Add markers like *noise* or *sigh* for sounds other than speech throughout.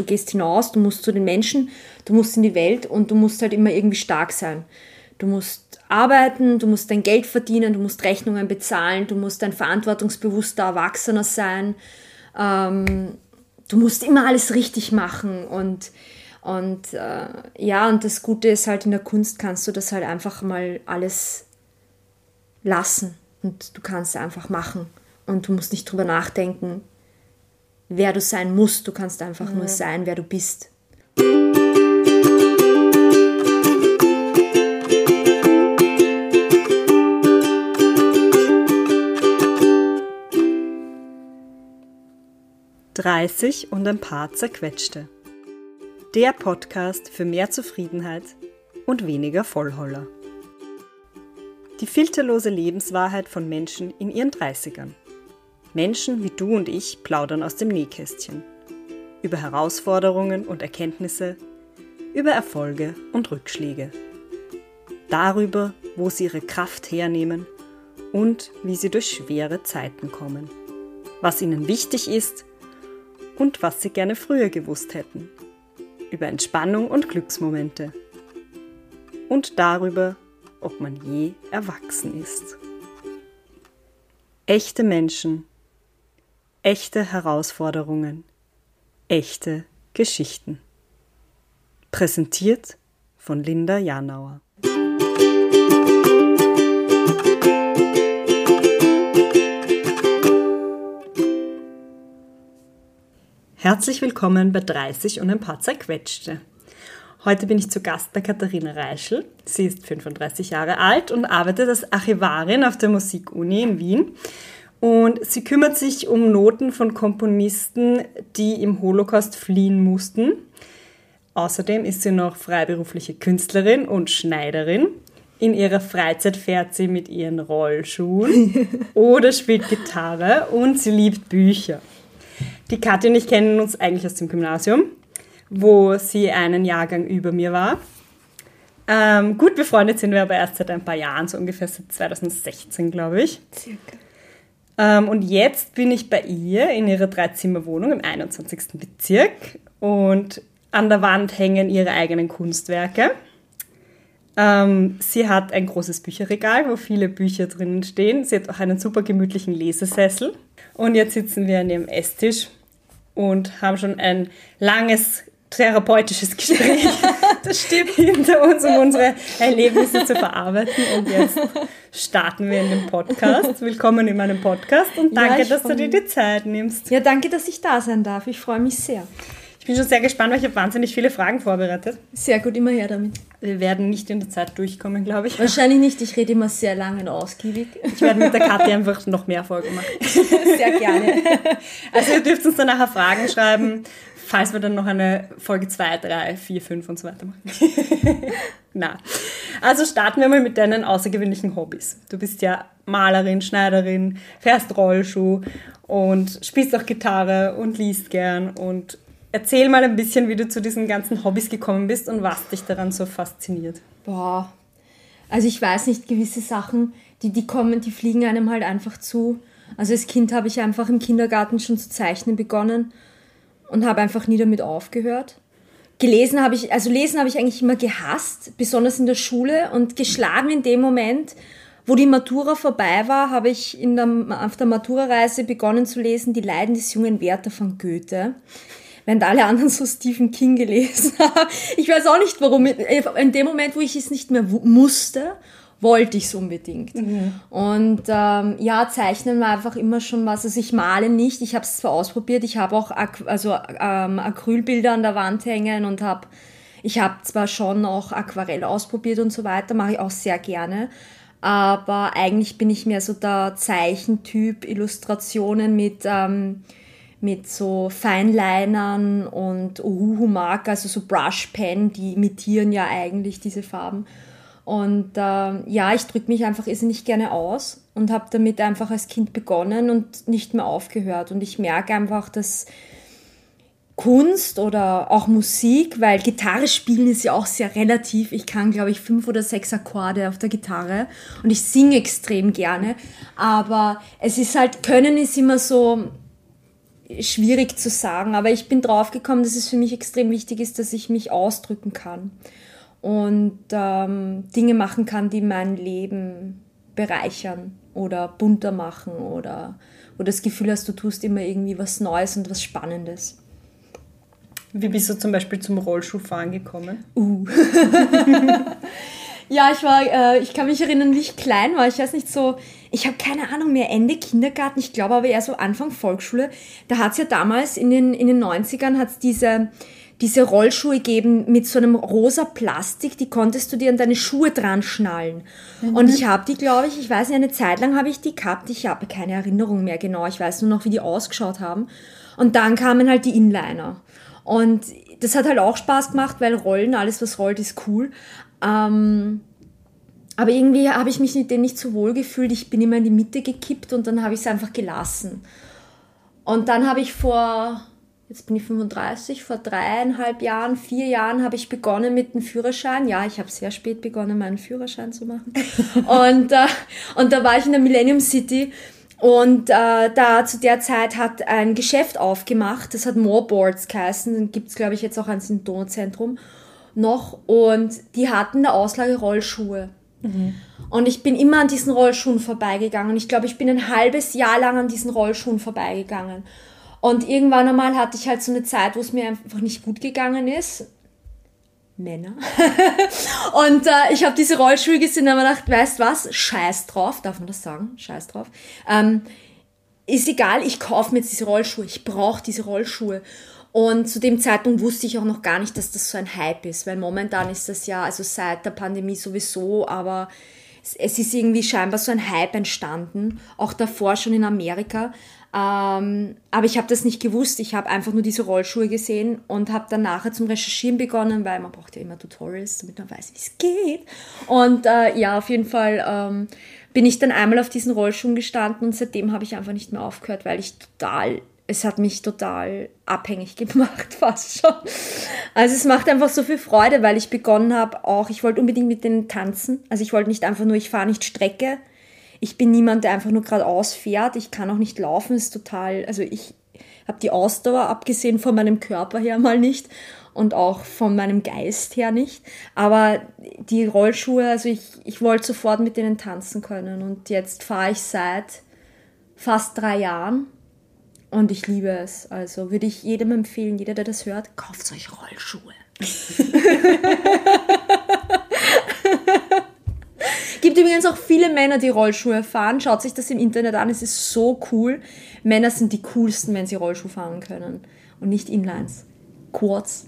Du gehst hinaus, du musst zu den Menschen, du musst in die Welt und du musst halt immer irgendwie stark sein. Du musst arbeiten, du musst dein Geld verdienen, du musst Rechnungen bezahlen, du musst ein verantwortungsbewusster Erwachsener sein. Ähm, du musst immer alles richtig machen und und äh, ja, und das Gute ist halt in der Kunst kannst du das halt einfach mal alles lassen und du kannst einfach machen und du musst nicht drüber nachdenken, wer du sein musst. Du kannst einfach mhm. nur sein, wer du bist. Dreißig und ein paar zerquetschte. Der Podcast für mehr Zufriedenheit und weniger Vollholler. Die filterlose Lebenswahrheit von Menschen in ihren 30ern. Menschen wie du und ich plaudern aus dem Nähkästchen. Über Herausforderungen und Erkenntnisse, über Erfolge und Rückschläge. Darüber, wo sie ihre Kraft hernehmen und wie sie durch schwere Zeiten kommen. Was ihnen wichtig ist und was sie gerne früher gewusst hätten. Über Entspannung und Glücksmomente. Und darüber, ob man je erwachsen ist. Echte Menschen echte Herausforderungen, echte Geschichten. Präsentiert von Linda Janauer. Herzlich willkommen bei 30 und ein paar zerquetschte. Heute bin ich zu Gast bei Katharina Reischl. Sie ist 35 Jahre alt und arbeitet als Archivarin auf der Musikuni in Wien und sie kümmert sich um Noten von Komponisten, die im Holocaust fliehen mussten. Außerdem ist sie noch freiberufliche Künstlerin und Schneiderin. In ihrer Freizeit fährt sie mit ihren Rollschuhen *laughs* oder spielt Gitarre und sie liebt Bücher. Die Katja und ich kennen uns eigentlich aus dem Gymnasium, wo sie einen Jahrgang über mir war. Ähm, gut befreundet sind wir aber erst seit ein paar Jahren, so ungefähr seit 2016, glaube ich. Circa. Ähm, und jetzt bin ich bei ihr in ihrer Dreizimmerwohnung im 21. Bezirk und an der Wand hängen ihre eigenen Kunstwerke. Ähm, sie hat ein großes Bücherregal, wo viele Bücher drinnen stehen. Sie hat auch einen super gemütlichen Lesesessel. Und jetzt sitzen wir an ihrem Esstisch und haben schon ein langes therapeutisches Gespräch *laughs* das stimmt. hinter uns, um unsere Erlebnisse zu verarbeiten. Und jetzt starten wir in den Podcast. Willkommen in meinem Podcast und danke, ja, dass du dir die Zeit nimmst. Ja, danke, dass ich da sein darf. Ich freue mich sehr. Ich bin schon sehr gespannt, weil ich habe wahnsinnig viele Fragen vorbereitet. Sehr gut, immer her damit. Wir werden nicht in der Zeit durchkommen, glaube ich. Wahrscheinlich nicht. Ich rede immer sehr lange und ausgiebig. Ich werde mit der Kathi einfach noch mehr Folgen machen. *laughs* Sehr gerne. Also ihr dürft uns dann nachher Fragen schreiben, falls wir dann noch eine Folge 2, 3, 4, 5 und so weiter machen. *laughs* Na. Also starten wir mal mit deinen außergewöhnlichen Hobbys. Du bist ja Malerin, Schneiderin, fährst Rollschuh und spielst auch Gitarre und liest gern. Und erzähl mal ein bisschen, wie du zu diesen ganzen Hobbys gekommen bist und was dich daran so fasziniert. Boah. Also ich weiß nicht, gewisse Sachen, die, die kommen, die fliegen einem halt einfach zu. Also als Kind habe ich einfach im Kindergarten schon zu zeichnen begonnen und habe einfach nie damit aufgehört. Gelesen habe ich, also lesen habe ich eigentlich immer gehasst, besonders in der Schule und geschlagen in dem Moment, wo die Matura vorbei war, habe ich in der, auf der Matura-Reise begonnen zu lesen Die Leiden des jungen Werther von Goethe. Während alle anderen so Stephen King gelesen *laughs* haben. Ich weiß auch nicht warum. In dem Moment, wo ich es nicht mehr musste wollte ich es unbedingt. Mhm. Und ähm, ja, zeichnen war einfach immer schon was. Also ich male nicht, ich habe es zwar ausprobiert, ich habe auch Ak also, ähm, Acrylbilder an der Wand hängen und habe, ich habe zwar schon auch Aquarell ausprobiert und so weiter, mache ich auch sehr gerne. Aber eigentlich bin ich mehr so der Zeichentyp, Illustrationen mit... Ähm, mit so Feinlinern und Uhu Marker, also so Brushpen, die imitieren ja eigentlich diese Farben. Und äh, ja, ich drücke mich einfach irrsinnig gerne aus und habe damit einfach als Kind begonnen und nicht mehr aufgehört. Und ich merke einfach, dass Kunst oder auch Musik, weil Gitarre spielen ist ja auch sehr relativ. Ich kann, glaube ich, fünf oder sechs Akkorde auf der Gitarre und ich singe extrem gerne. Aber es ist halt, Können ist immer so, schwierig zu sagen, aber ich bin drauf gekommen, dass es für mich extrem wichtig ist, dass ich mich ausdrücken kann und ähm, Dinge machen kann, die mein Leben bereichern oder bunter machen oder wo das Gefühl hast, du tust immer irgendwie was Neues und was Spannendes. Wie bist du zum Beispiel zum Rollschuhfahren gekommen? Uh. *laughs* ja, ich war, äh, ich kann mich erinnern, wie ich klein war. Ich weiß nicht so, ich habe keine Ahnung mehr, Ende Kindergarten, ich glaube aber eher so Anfang Volksschule. Da hat es ja damals in den, in den 90ern hat's diese, diese Rollschuhe gegeben mit so einem rosa Plastik, die konntest du dir an deine Schuhe dran schnallen. Mhm. Und ich habe die, glaube ich, ich weiß nicht, eine Zeit lang habe ich die gehabt. Ich habe keine Erinnerung mehr genau. Ich weiß nur noch, wie die ausgeschaut haben. Und dann kamen halt die Inliner. Und das hat halt auch Spaß gemacht, weil Rollen, alles was rollt, ist cool. Ähm, aber irgendwie habe ich mich mit denen nicht so wohl gefühlt. Ich bin immer in die Mitte gekippt und dann habe ich es einfach gelassen. Und dann habe ich vor, jetzt bin ich 35, vor dreieinhalb Jahren, vier Jahren habe ich begonnen mit dem Führerschein. Ja, ich habe sehr spät begonnen, meinen Führerschein zu machen. *laughs* und, äh, und da war ich in der Millennium City und äh, da zu der Zeit hat ein Geschäft aufgemacht, das hat Moorboards geheißen, gibt es glaube ich jetzt auch ans Donauzentrum noch und die hatten eine Auslage Rollschuhe. Mhm. Und ich bin immer an diesen Rollschuhen vorbeigegangen. Ich glaube, ich bin ein halbes Jahr lang an diesen Rollschuhen vorbeigegangen. Und irgendwann einmal hatte ich halt so eine Zeit, wo es mir einfach nicht gut gegangen ist. Männer. *laughs* und äh, ich habe diese Rollschuhe gesehen und habe gedacht, weißt was, scheiß drauf, darf man das sagen? Scheiß drauf. Ähm, ist egal, ich kaufe mir jetzt diese Rollschuhe, ich brauche diese Rollschuhe. Und zu dem Zeitpunkt wusste ich auch noch gar nicht, dass das so ein Hype ist, weil momentan ist das ja, also seit der Pandemie sowieso, aber es ist irgendwie scheinbar so ein Hype entstanden, auch davor schon in Amerika. Ähm, aber ich habe das nicht gewusst. Ich habe einfach nur diese Rollschuhe gesehen und habe dann nachher zum Recherchieren begonnen, weil man braucht ja immer Tutorials, damit man weiß, wie es geht. Und äh, ja, auf jeden Fall ähm, bin ich dann einmal auf diesen Rollschuhen gestanden und seitdem habe ich einfach nicht mehr aufgehört, weil ich total es hat mich total abhängig *laughs* gemacht, fast schon. Also es macht einfach so viel Freude, weil ich begonnen habe auch, ich wollte unbedingt mit denen tanzen. Also ich wollte nicht einfach nur, ich fahre nicht Strecke. Ich bin niemand, der einfach nur geradeaus fährt. Ich kann auch nicht laufen, ist total, also ich habe die Ausdauer, abgesehen von meinem Körper her mal nicht und auch von meinem Geist her nicht. Aber die Rollschuhe, also ich, ich wollte sofort mit denen tanzen können und jetzt fahre ich seit fast drei Jahren und ich liebe es. Also würde ich jedem empfehlen, jeder, der das hört, kauft euch Rollschuhe. *laughs* Gibt übrigens auch viele Männer, die Rollschuhe fahren. Schaut sich das im Internet an, es ist so cool. Männer sind die coolsten, wenn sie Rollschuh fahren können. Und nicht Inlines. Kurz.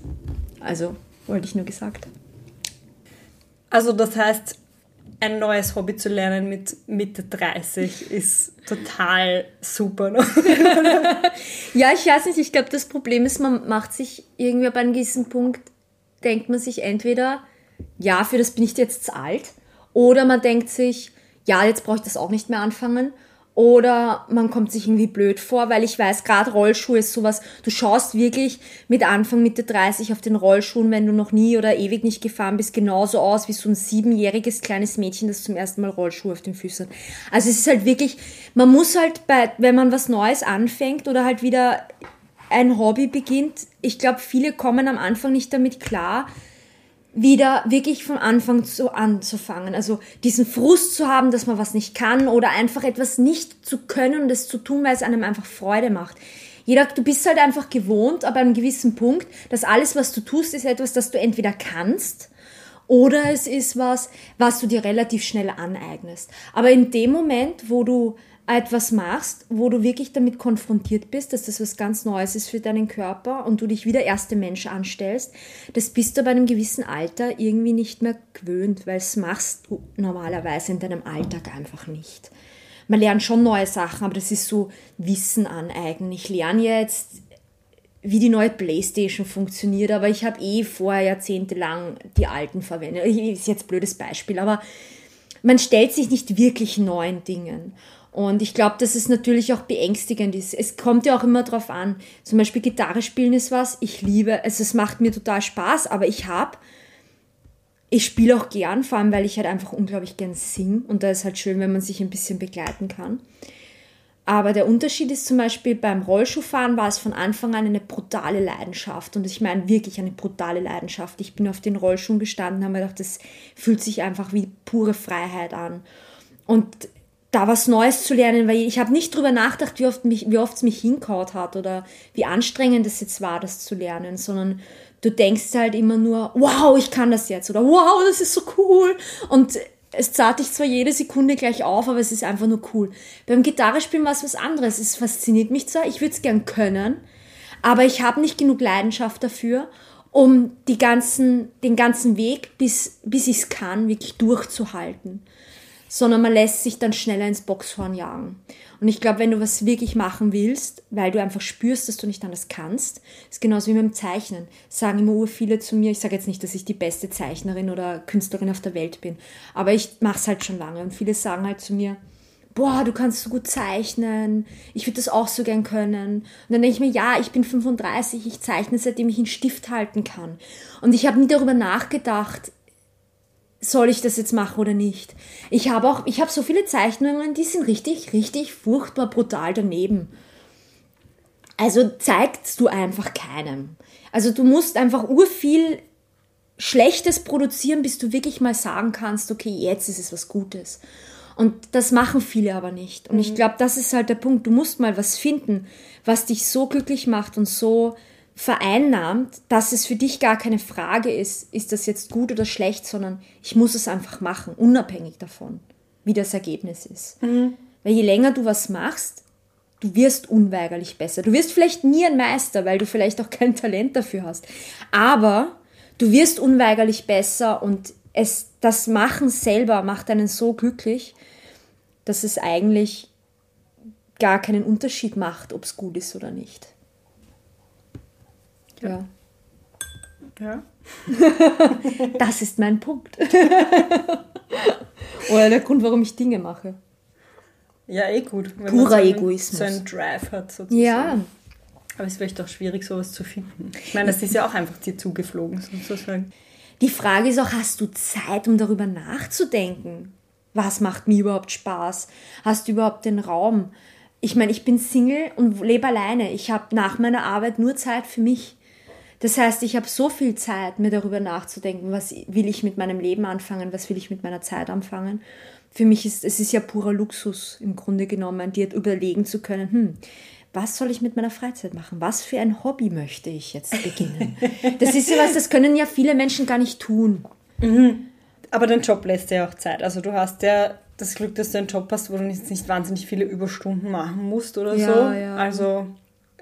Also, wollte ich nur gesagt. Also, das heißt, ein neues Hobby zu lernen mit Mitte 30 ist total super. Ne? *laughs* ja, ich weiß nicht, ich glaube, das Problem ist, man macht sich irgendwie bei einem gewissen Punkt, denkt man sich entweder, ja, für das bin ich jetzt zu alt, oder man denkt sich, ja, jetzt brauche ich das auch nicht mehr anfangen. Oder man kommt sich irgendwie blöd vor, weil ich weiß, gerade Rollschuhe ist sowas, du schaust wirklich mit Anfang, Mitte 30 auf den Rollschuhen, wenn du noch nie oder ewig nicht gefahren bist, genauso aus wie so ein siebenjähriges kleines Mädchen, das zum ersten Mal Rollschuhe auf den Füßen hat. Also es ist halt wirklich, man muss halt bei, wenn man was Neues anfängt oder halt wieder ein Hobby beginnt, ich glaube, viele kommen am Anfang nicht damit klar, wieder wirklich von Anfang zu anzufangen. Also diesen Frust zu haben, dass man was nicht kann oder einfach etwas nicht zu können und es zu tun, weil es einem einfach Freude macht. Jeder, du bist halt einfach gewohnt, aber einem gewissen Punkt, dass alles, was du tust, ist etwas, das du entweder kannst oder es ist was, was du dir relativ schnell aneignest. Aber in dem Moment, wo du etwas machst, wo du wirklich damit konfrontiert bist, dass das was ganz Neues ist für deinen Körper und du dich wie der erste Mensch anstellst, das bist du bei einem gewissen Alter irgendwie nicht mehr gewöhnt, weil es machst du normalerweise in deinem Alltag einfach nicht. Man lernt schon neue Sachen, aber das ist so Wissen aneignen. Ich lerne jetzt, wie die neue Playstation funktioniert, aber ich habe eh vorher jahrzehntelang die alten verwendet. *laughs* Ist jetzt ein blödes Beispiel, aber man stellt sich nicht wirklich neuen Dingen. Und ich glaube, dass es natürlich auch beängstigend ist. Es kommt ja auch immer drauf an. Zum Beispiel Gitarre spielen ist was, ich liebe, also es macht mir total Spaß, aber ich habe, ich spiele auch gern, vor allem weil ich halt einfach unglaublich gern singe und da ist halt schön, wenn man sich ein bisschen begleiten kann. Aber der Unterschied ist zum Beispiel beim Rollschuhfahren war es von Anfang an eine brutale Leidenschaft. Und ich meine wirklich eine brutale Leidenschaft. Ich bin auf den Rollschuhen gestanden, habe mir gedacht, das fühlt sich einfach wie pure Freiheit an. Und da was Neues zu lernen, weil ich habe nicht drüber nachgedacht, wie oft mich, wie oft es mich hinkaut hat oder wie anstrengend es jetzt war, das zu lernen, sondern du denkst halt immer nur, wow, ich kann das jetzt oder wow, das ist so cool und es zahlt dich zwar jede Sekunde gleich auf, aber es ist einfach nur cool. Beim Gitarrespielen war es was anderes. Es fasziniert mich zwar, ich würde es gern können, aber ich habe nicht genug Leidenschaft dafür, um die ganzen, den ganzen Weg, bis, bis ich es kann, wirklich durchzuhalten sondern man lässt sich dann schneller ins Boxhorn jagen. Und ich glaube, wenn du was wirklich machen willst, weil du einfach spürst, dass du nicht anders kannst, ist genauso wie beim Zeichnen. Sagen immer viele zu mir, ich sage jetzt nicht, dass ich die beste Zeichnerin oder Künstlerin auf der Welt bin, aber ich mache es halt schon lange. Und viele sagen halt zu mir, boah, du kannst so gut zeichnen, ich würde das auch so gern können. Und dann denke ich mir, ja, ich bin 35, ich zeichne, seitdem ich einen Stift halten kann. Und ich habe nie darüber nachgedacht, soll ich das jetzt machen oder nicht? Ich habe auch, ich habe so viele Zeichnungen, die sind richtig, richtig furchtbar brutal daneben. Also zeigst du einfach keinem. Also du musst einfach urviel Schlechtes produzieren, bis du wirklich mal sagen kannst, okay, jetzt ist es was Gutes. Und das machen viele aber nicht. Und mhm. ich glaube, das ist halt der Punkt. Du musst mal was finden, was dich so glücklich macht und so vereinnahmt, dass es für dich gar keine Frage ist, ist das jetzt gut oder schlecht, sondern ich muss es einfach machen, unabhängig davon, wie das Ergebnis ist. Mhm. Weil je länger du was machst, du wirst unweigerlich besser. Du wirst vielleicht nie ein Meister, weil du vielleicht auch kein Talent dafür hast. Aber du wirst unweigerlich besser und es, das Machen selber macht einen so glücklich, dass es eigentlich gar keinen Unterschied macht, ob es gut ist oder nicht. Ja. Ja. *laughs* das ist mein Punkt. *laughs* Oder der Grund, warum ich Dinge mache. Ja, eh gut. Wenn Purer man so Egoismus. so einen Drive hat sozusagen. Ja. Aber es ist vielleicht auch schwierig, sowas zu finden. Ich meine, das ist ja auch einfach dir zugeflogen, sozusagen. Die Frage ist auch, hast du Zeit, um darüber nachzudenken? Was macht mir überhaupt Spaß? Hast du überhaupt den Raum? Ich meine, ich bin Single und lebe alleine. Ich habe nach meiner Arbeit nur Zeit für mich. Das heißt, ich habe so viel Zeit, mir darüber nachzudenken, was will ich mit meinem Leben anfangen, was will ich mit meiner Zeit anfangen. Für mich ist es ist ja purer Luxus im Grunde genommen, dir überlegen zu können, hm, was soll ich mit meiner Freizeit machen? Was für ein Hobby möchte ich jetzt beginnen? Das ist ja was, das können ja viele Menschen gar nicht tun. Mhm. Aber dein Job lässt dir ja auch Zeit. Also du hast ja das Glück, dass du einen Job hast, wo du nicht, nicht wahnsinnig viele Überstunden machen musst oder ja, so. Ja. Also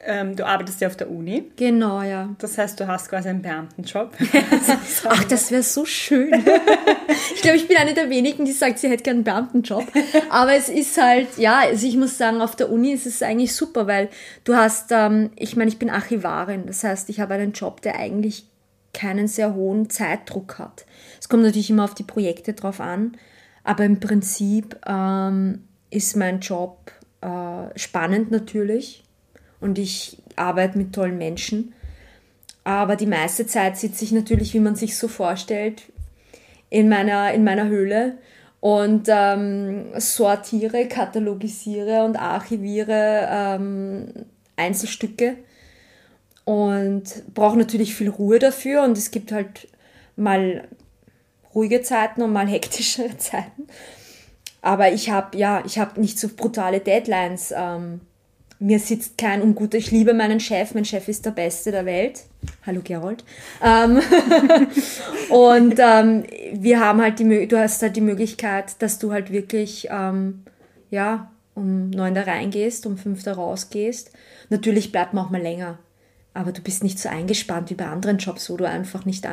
ähm, du arbeitest ja auf der Uni. Genau, ja. Das heißt, du hast quasi einen Beamtenjob. *laughs* Ach, das wäre so schön. *laughs* ich glaube, ich bin eine der wenigen, die sagt, sie hätte gerne einen Beamtenjob. Aber es ist halt, ja, also ich muss sagen, auf der Uni ist es eigentlich super, weil du hast, ähm, ich meine, ich bin Archivarin. Das heißt, ich habe einen Job, der eigentlich keinen sehr hohen Zeitdruck hat. Es kommt natürlich immer auf die Projekte drauf an, aber im Prinzip ähm, ist mein Job äh, spannend natürlich und ich arbeite mit tollen Menschen. Aber die meiste Zeit sitze ich natürlich, wie man sich so vorstellt, in meiner, in meiner Höhle und ähm, sortiere, katalogisiere und archiviere ähm, Einzelstücke und brauche natürlich viel Ruhe dafür und es gibt halt mal ruhige Zeiten und mal hektischere *laughs* Zeiten. Aber ich habe ja, ich habe nicht so brutale Deadlines. Ähm, mir sitzt kein Unguter. Ich liebe meinen Chef. Mein Chef ist der Beste der Welt. Hallo Gerold. Ähm *laughs* und ähm, wir haben halt die, du hast halt die Möglichkeit, dass du halt wirklich, ähm, ja, um neun da reingehst, um fünf da rausgehst. Natürlich bleibt man auch mal länger. Aber du bist nicht so eingespannt wie bei anderen Jobs, wo du einfach nicht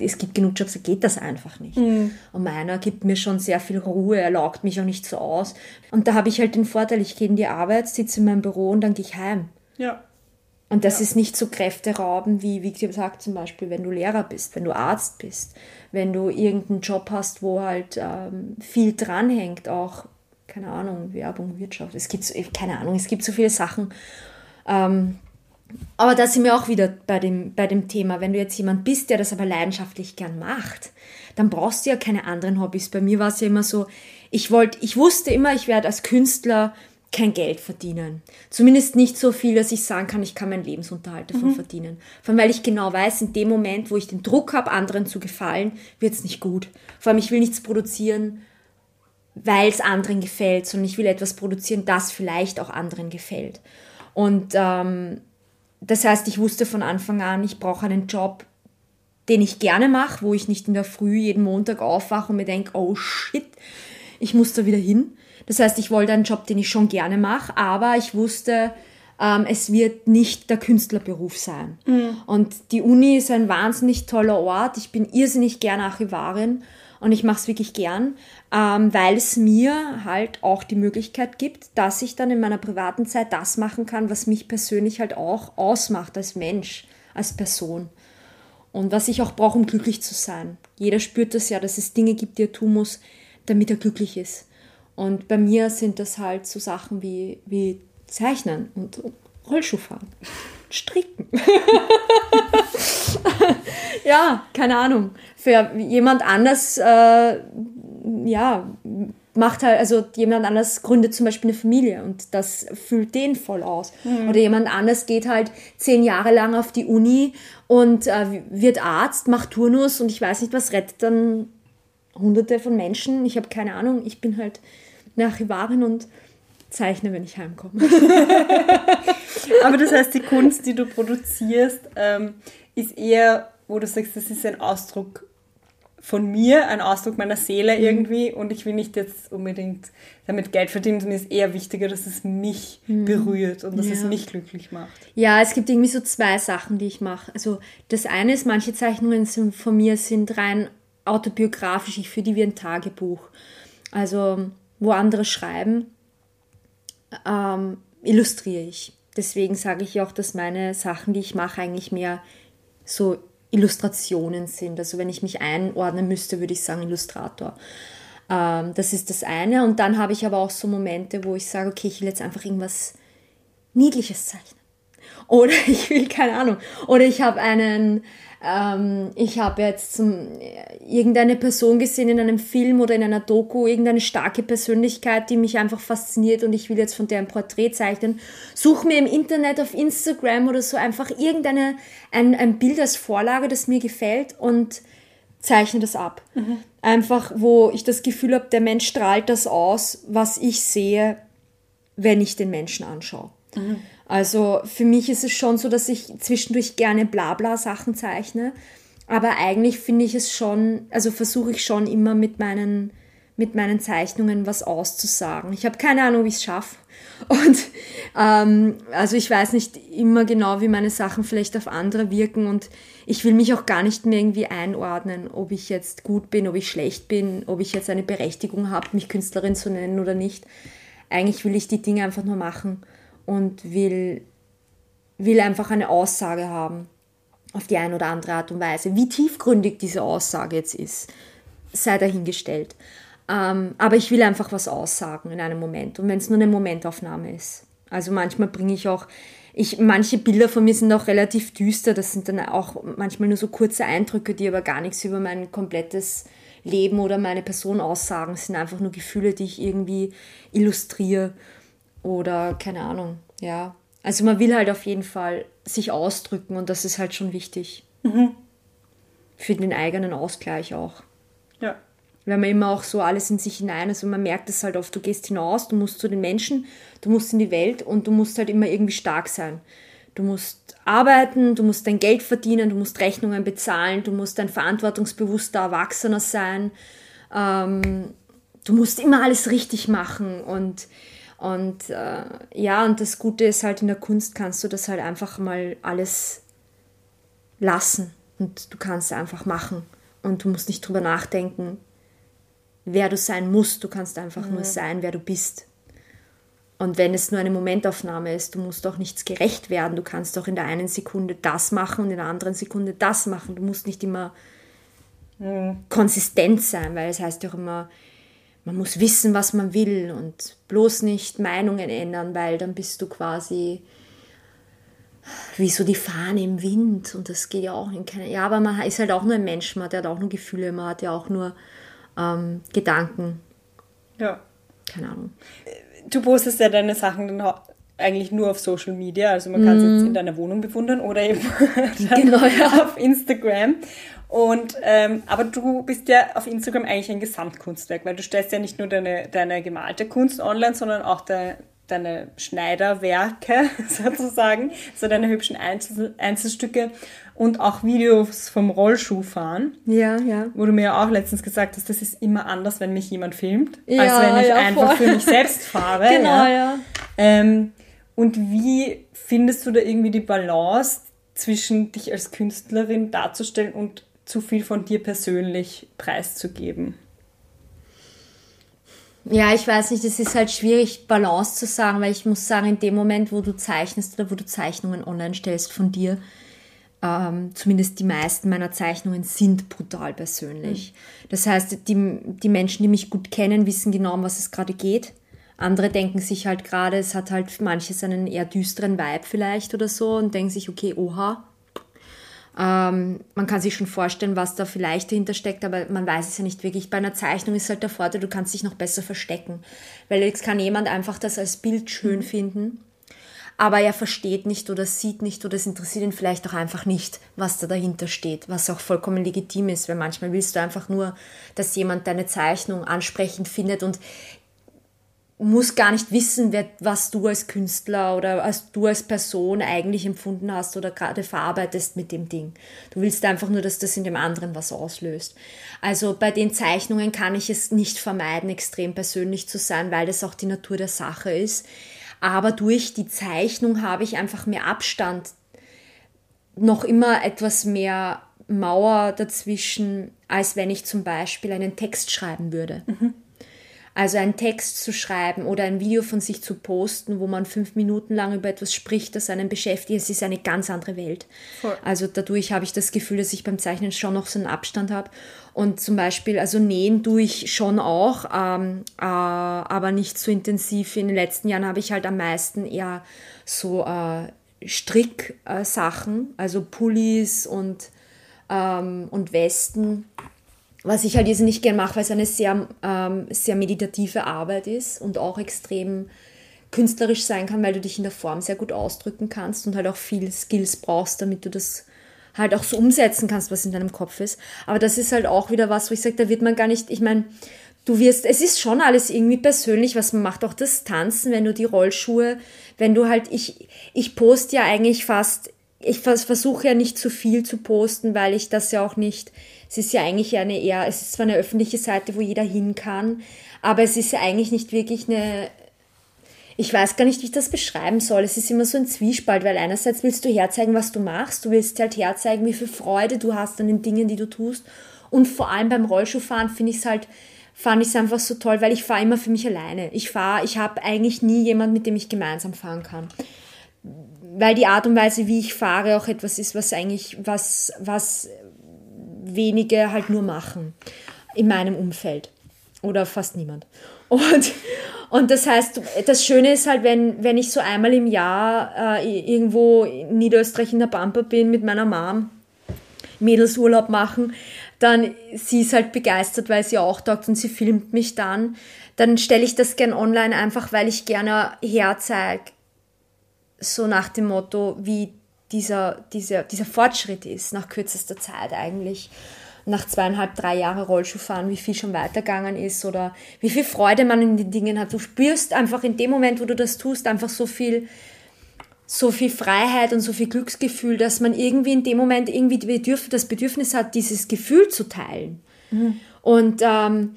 es gibt genug Jobs, da geht das einfach nicht. Mhm. Und meiner gibt mir schon sehr viel Ruhe, er laugt mich auch nicht so aus. Und da habe ich halt den Vorteil, ich gehe in die Arbeit, sitze in meinem Büro und dann gehe ich heim. Ja. Und das ja. ist nicht so kräfteraubend wie, wie gesagt, zum Beispiel, wenn du Lehrer bist, wenn du Arzt bist, wenn du irgendeinen Job hast, wo halt ähm, viel dranhängt, auch, keine Ahnung, Werbung, Wirtschaft. Es gibt, so, keine Ahnung, es gibt so viele Sachen. Ähm, aber da sind wir auch wieder bei dem, bei dem Thema, wenn du jetzt jemand bist, der das aber leidenschaftlich gern macht, dann brauchst du ja keine anderen Hobbys. Bei mir war es ja immer so, ich wollte, ich wusste immer, ich werde als Künstler kein Geld verdienen. Zumindest nicht so viel, dass ich sagen kann, ich kann meinen Lebensunterhalt davon mhm. verdienen. Vor allem, weil ich genau weiß, in dem Moment, wo ich den Druck habe, anderen zu gefallen, wird es nicht gut. Vor allem, ich will nichts produzieren, weil es anderen gefällt, sondern ich will etwas produzieren, das vielleicht auch anderen gefällt. Und ähm, das heißt, ich wusste von Anfang an, ich brauche einen Job, den ich gerne mache, wo ich nicht in der Früh jeden Montag aufwache und mir denke, oh shit, ich muss da wieder hin. Das heißt, ich wollte einen Job, den ich schon gerne mache, aber ich wusste, ähm, es wird nicht der Künstlerberuf sein. Mhm. Und die Uni ist ein wahnsinnig toller Ort. Ich bin irrsinnig gerne Archivarin und ich mache es wirklich gern, ähm, weil es mir halt auch die Möglichkeit gibt, dass ich dann in meiner privaten Zeit das machen kann, was mich persönlich halt auch ausmacht als Mensch, als Person. Und was ich auch brauche, um glücklich zu sein. Jeder spürt das ja, dass es Dinge gibt, die er tun muss, damit er glücklich ist. Und bei mir sind das halt so Sachen wie, wie Zeichnen und Rollschuhfahren, *laughs* Stricken. *laughs* ja, keine Ahnung. Für jemand anders, äh, ja, macht halt, also jemand anders gründet zum Beispiel eine Familie und das füllt den voll aus. Mhm. Oder jemand anders geht halt zehn Jahre lang auf die Uni und äh, wird Arzt, macht Turnus und ich weiß nicht was, rettet dann hunderte von Menschen. Ich habe keine Ahnung, ich bin halt eine Archivarin und zeichne, wenn ich heimkomme. *laughs* Aber das heißt, die Kunst, die du produzierst, ähm, ist eher, wo du sagst, das ist ein Ausdruck von mir, ein Ausdruck meiner Seele mhm. irgendwie und ich will nicht jetzt unbedingt damit Geld verdienen, sondern es ist eher wichtiger, dass es mich mhm. berührt und dass ja. es mich glücklich macht. Ja, es gibt irgendwie so zwei Sachen, die ich mache. Also das eine ist, manche Zeichnungen sind von mir sind rein autobiografisch, ich führe die wie ein Tagebuch. Also wo andere schreiben, ähm, illustriere ich. Deswegen sage ich auch, dass meine Sachen, die ich mache, eigentlich mehr so Illustrationen sind. Also wenn ich mich einordnen müsste, würde ich sagen Illustrator. Ähm, das ist das eine. Und dann habe ich aber auch so Momente, wo ich sage, okay, ich will jetzt einfach irgendwas Niedliches zeichnen. Oder *laughs* ich will, keine Ahnung. Oder ich habe einen, ähm, ich habe jetzt zum, irgendeine Person gesehen in einem Film oder in einer Doku, irgendeine starke Persönlichkeit, die mich einfach fasziniert und ich will jetzt von der ein Porträt zeichnen. Such mir im Internet, auf Instagram oder so einfach irgendeine, ein, ein Bild als Vorlage, das mir gefällt und zeichne das ab. Mhm. Einfach, wo ich das Gefühl habe, der Mensch strahlt das aus, was ich sehe, wenn ich den Menschen anschaue. Mhm. Also für mich ist es schon so, dass ich zwischendurch gerne Blabla-Sachen zeichne. Aber eigentlich finde ich es schon, also versuche ich schon immer mit meinen, mit meinen Zeichnungen was auszusagen. Ich habe keine Ahnung, wie ich es schaffe. *laughs* Und ähm, also ich weiß nicht immer genau, wie meine Sachen vielleicht auf andere wirken. Und ich will mich auch gar nicht mehr irgendwie einordnen, ob ich jetzt gut bin, ob ich schlecht bin, ob ich jetzt eine Berechtigung habe, mich Künstlerin zu nennen oder nicht. Eigentlich will ich die Dinge einfach nur machen und will, will einfach eine Aussage haben auf die eine oder andere Art und Weise. Wie tiefgründig diese Aussage jetzt ist, sei dahingestellt. Ähm, aber ich will einfach was aussagen in einem Moment und wenn es nur eine Momentaufnahme ist. Also manchmal bringe ich auch, ich, manche Bilder von mir sind auch relativ düster, das sind dann auch manchmal nur so kurze Eindrücke, die aber gar nichts über mein komplettes Leben oder meine Person aussagen. Es sind einfach nur Gefühle, die ich irgendwie illustriere oder keine Ahnung, ja. Also man will halt auf jeden Fall sich ausdrücken und das ist halt schon wichtig. Mhm. Für den eigenen Ausgleich auch. Ja. Wenn man immer auch so alles in sich hinein, also man merkt es halt oft, du gehst hinaus, du musst zu den Menschen, du musst in die Welt und du musst halt immer irgendwie stark sein. Du musst arbeiten, du musst dein Geld verdienen, du musst Rechnungen bezahlen, du musst ein verantwortungsbewusster Erwachsener sein. Ähm, du musst immer alles richtig machen und und äh, ja, und das Gute ist halt in der Kunst kannst du das halt einfach mal alles lassen und du kannst einfach machen und du musst nicht drüber nachdenken, wer du sein musst. Du kannst einfach mhm. nur sein, wer du bist. Und wenn es nur eine Momentaufnahme ist, du musst auch nichts gerecht werden. Du kannst auch in der einen Sekunde das machen und in der anderen Sekunde das machen. Du musst nicht immer mhm. konsistent sein, weil es heißt ja auch immer, man muss wissen, was man will und bloß nicht Meinungen ändern, weil dann bist du quasi wie so die Fahne im Wind und das geht ja auch in keine. Ja, aber man ist halt auch nur ein Mensch, man hat auch nur Gefühle, man hat ja auch nur ähm, Gedanken. Ja. Keine Ahnung. du postest ja deine Sachen dann eigentlich nur auf Social Media, also man kann es jetzt in deiner Wohnung bewundern oder eben *laughs* genau, ja. auf Instagram. Und ähm, aber du bist ja auf Instagram eigentlich ein Gesamtkunstwerk, weil du stellst ja nicht nur deine, deine gemalte Kunst online, sondern auch de, deine Schneiderwerke *laughs* sozusagen, so deine hübschen Einzel Einzelstücke und auch Videos vom Rollschuhfahren. Ja, ja. Wo du mir ja auch letztens gesagt hast, das ist immer anders, wenn mich jemand filmt, ja, als wenn ich ja, einfach voll. für mich selbst fahre. *laughs* genau, ja. ja. Ähm, und wie findest du da irgendwie die Balance zwischen dich als Künstlerin darzustellen und zu viel von dir persönlich preiszugeben? Ja, ich weiß nicht, es ist halt schwierig, Balance zu sagen, weil ich muss sagen, in dem Moment, wo du zeichnest oder wo du Zeichnungen online stellst von dir, ähm, zumindest die meisten meiner Zeichnungen sind brutal persönlich. Mhm. Das heißt, die, die Menschen, die mich gut kennen, wissen genau, um was es gerade geht. Andere denken sich halt gerade, es hat halt manches einen eher düsteren Vibe vielleicht oder so und denken sich, okay, oha, ähm, man kann sich schon vorstellen, was da vielleicht dahinter steckt, aber man weiß es ja nicht wirklich. Bei einer Zeichnung ist halt der Vorteil, du kannst dich noch besser verstecken. Weil jetzt kann jemand einfach das als Bild schön mhm. finden, aber er versteht nicht oder sieht nicht oder es interessiert ihn vielleicht auch einfach nicht, was da dahinter steht, was auch vollkommen legitim ist, weil manchmal willst du einfach nur, dass jemand deine Zeichnung ansprechend findet und muss gar nicht wissen, wer, was du als Künstler oder als du als Person eigentlich empfunden hast oder gerade verarbeitest mit dem Ding. Du willst einfach nur, dass das in dem anderen was auslöst. Also bei den Zeichnungen kann ich es nicht vermeiden, extrem persönlich zu sein, weil das auch die Natur der Sache ist. Aber durch die Zeichnung habe ich einfach mehr Abstand, noch immer etwas mehr Mauer dazwischen, als wenn ich zum Beispiel einen Text schreiben würde. Mhm. Also einen Text zu schreiben oder ein Video von sich zu posten, wo man fünf Minuten lang über etwas spricht, das einen beschäftigt, es ist eine ganz andere Welt. Voll. Also dadurch habe ich das Gefühl, dass ich beim Zeichnen schon noch so einen Abstand habe. Und zum Beispiel, also nähen tue ich schon auch, ähm, äh, aber nicht so intensiv. In den letzten Jahren habe ich halt am meisten eher so äh, Stricksachen, äh, also Pullis und, ähm, und Westen was ich halt jetzt nicht gern mache, weil es eine sehr, ähm, sehr meditative Arbeit ist und auch extrem künstlerisch sein kann, weil du dich in der Form sehr gut ausdrücken kannst und halt auch viel Skills brauchst, damit du das halt auch so umsetzen kannst, was in deinem Kopf ist. Aber das ist halt auch wieder was, wo ich sage, da wird man gar nicht, ich meine, du wirst, es ist schon alles irgendwie persönlich, was man macht, auch das Tanzen, wenn du die Rollschuhe, wenn du halt, ich, ich poste ja eigentlich fast, ich versuche ja nicht zu viel zu posten, weil ich das ja auch nicht, es ist ja eigentlich eine eher, es ist zwar eine öffentliche Seite, wo jeder hin kann, aber es ist ja eigentlich nicht wirklich eine, ich weiß gar nicht, wie ich das beschreiben soll. Es ist immer so ein Zwiespalt, weil einerseits willst du herzeigen, was du machst, du willst halt herzeigen, wie viel Freude du hast an den Dingen, die du tust. Und vor allem beim Rollschuhfahren finde ich es halt, fand ich es einfach so toll, weil ich fahre immer für mich alleine. Ich fahre, ich habe eigentlich nie jemand, mit dem ich gemeinsam fahren kann. Weil die Art und Weise, wie ich fahre, auch etwas ist, was eigentlich, was, was wenige halt nur machen in meinem Umfeld oder fast niemand. Und, und das heißt, das Schöne ist halt, wenn, wenn ich so einmal im Jahr äh, irgendwo in Niederösterreich in der Pampa bin mit meiner Mom, Mädelsurlaub machen, dann sie ist halt begeistert, weil sie auch taugt und sie filmt mich dann. Dann stelle ich das gern online einfach, weil ich gerne herzeige, so nach dem Motto, wie dieser, dieser, dieser Fortschritt ist, nach kürzester Zeit eigentlich. Nach zweieinhalb, drei Jahren Rollschuhfahren, wie viel schon weitergegangen ist oder wie viel Freude man in den Dingen hat. Du spürst einfach in dem Moment, wo du das tust, einfach so viel, so viel Freiheit und so viel Glücksgefühl, dass man irgendwie in dem Moment irgendwie das Bedürfnis hat, dieses Gefühl zu teilen. Mhm. Und ähm,